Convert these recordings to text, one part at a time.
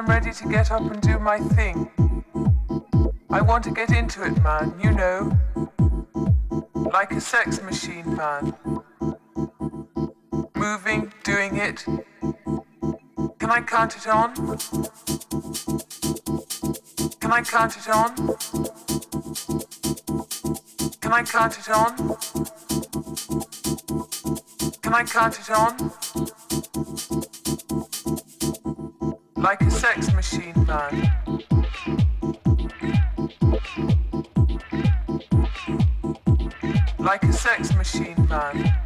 I'm ready to get up and do my thing. I want to get into it, man, you know. Like a sex machine, man. Moving, doing it. Can I count it on? Can I count it on? Can I count it on? Can I count it on? like a sex machine, man. Like a sex machine, man.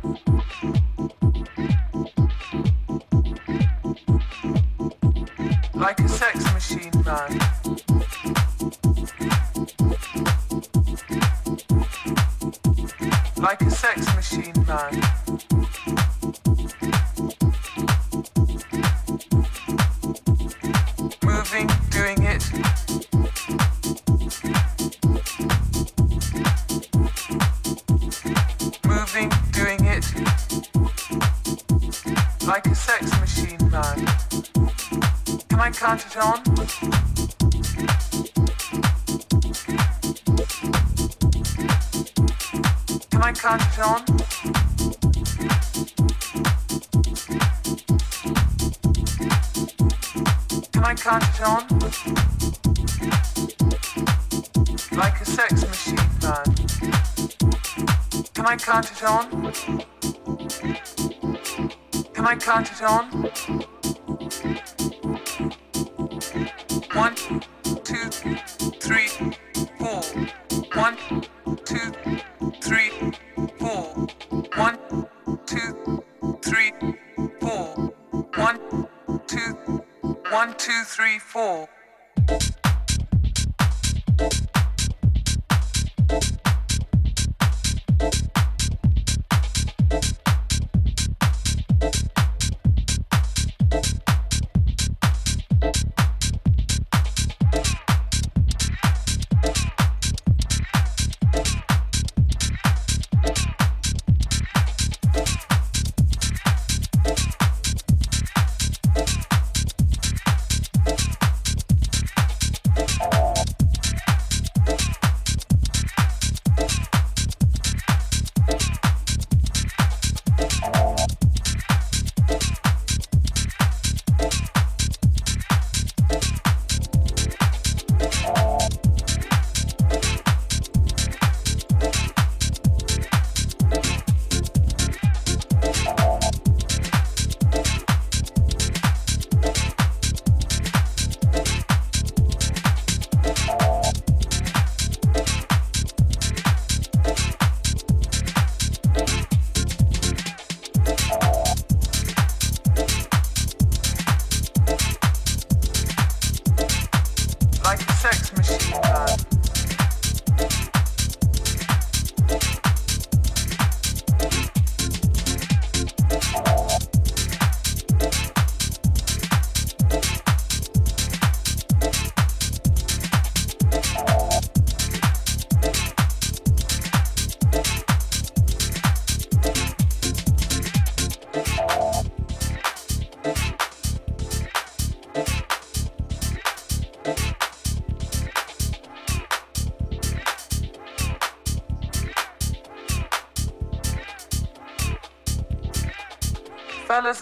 Can I count it on? One, two, three, four. One, two, three, four. One, two, three, four. One, two, one, two, three, four.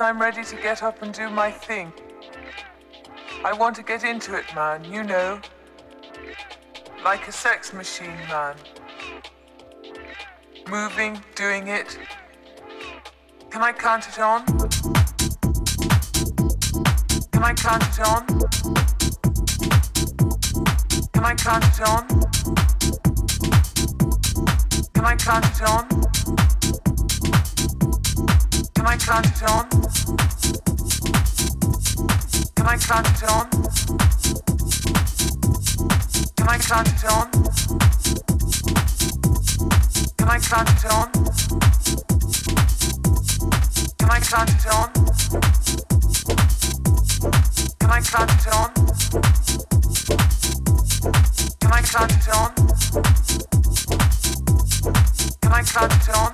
I'm ready to get up and do my thing. I want to get into it, man, you know. Like a sex machine, man. Moving, doing it. Can I count it on? Can I count it on? Can I count it on? Can I count it on? I cut it on? Can I cut it on? Can I cut it on? Can I cut it on? Can I cut it on? Can I cut it on? Can I cut it on? Can I on?